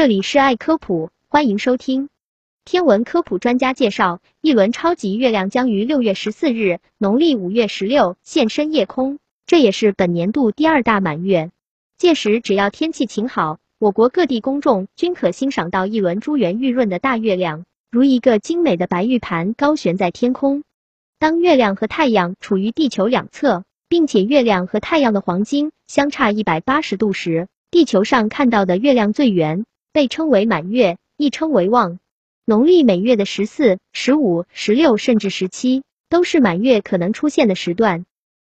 这里是爱科普，欢迎收听。天文科普专家介绍，一轮超级月亮将于六月十四日（农历五月十六）现身夜空，这也是本年度第二大满月。届时，只要天气晴好，我国各地公众均可欣赏到一轮珠圆玉润的大月亮，如一个精美的白玉盘高悬在天空。当月亮和太阳处于地球两侧，并且月亮和太阳的黄金相差一百八十度时，地球上看到的月亮最圆，被称为满月，亦称为望。农历每月的十四、十五、十六甚至十七，都是满月可能出现的时段。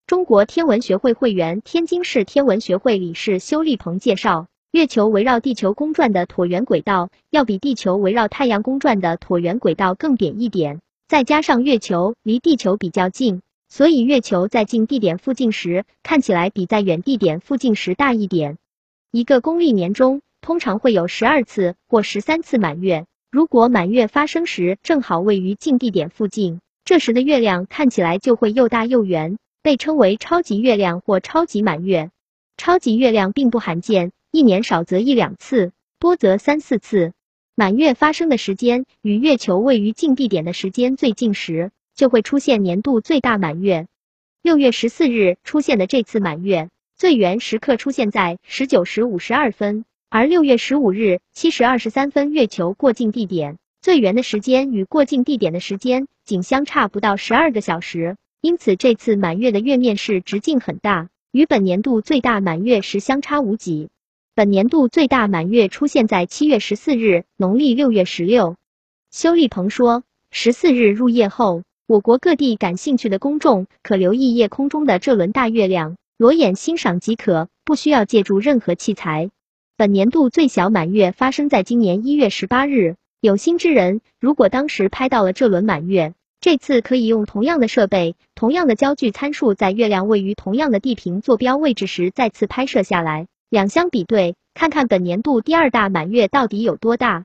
中国天文学会会员、天津市天文学会理事修立鹏介绍，月球围绕地球公转的椭圆轨道，要比地球围绕太阳公转的椭圆轨道更扁一点。再加上月球离地球比较近，所以月球在近地点附近时，看起来比在远地点附近时大一点。一个公历年中，通常会有十二次或十三次满月。如果满月发生时正好位于近地点附近，这时的月亮看起来就会又大又圆，被称为超级月亮或超级满月。超级月亮并不罕见，一年少则一两次，多则三四次。满月发生的时间与月球位于近地点的时间最近时，就会出现年度最大满月。六月十四日出现的这次满月，最圆时刻出现在十九时五十二分，而六月十五日七时二十三分月球过境地点，最圆的时间与过境地点的时间仅相差不到十二个小时，因此这次满月的月面是直径很大，与本年度最大满月时相差无几。本年度最大满月出现在七月十四日，农历六月十六。修立鹏说，十四日入夜后，我国各地感兴趣的公众可留意夜空中的这轮大月亮，裸眼欣赏即可，不需要借助任何器材。本年度最小满月发生在今年一月十八日，有心之人如果当时拍到了这轮满月，这次可以用同样的设备、同样的焦距参数，在月亮位于同样的地平坐标位置时再次拍摄下来。两相比对，看看本年度第二大满月到底有多大。